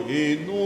e no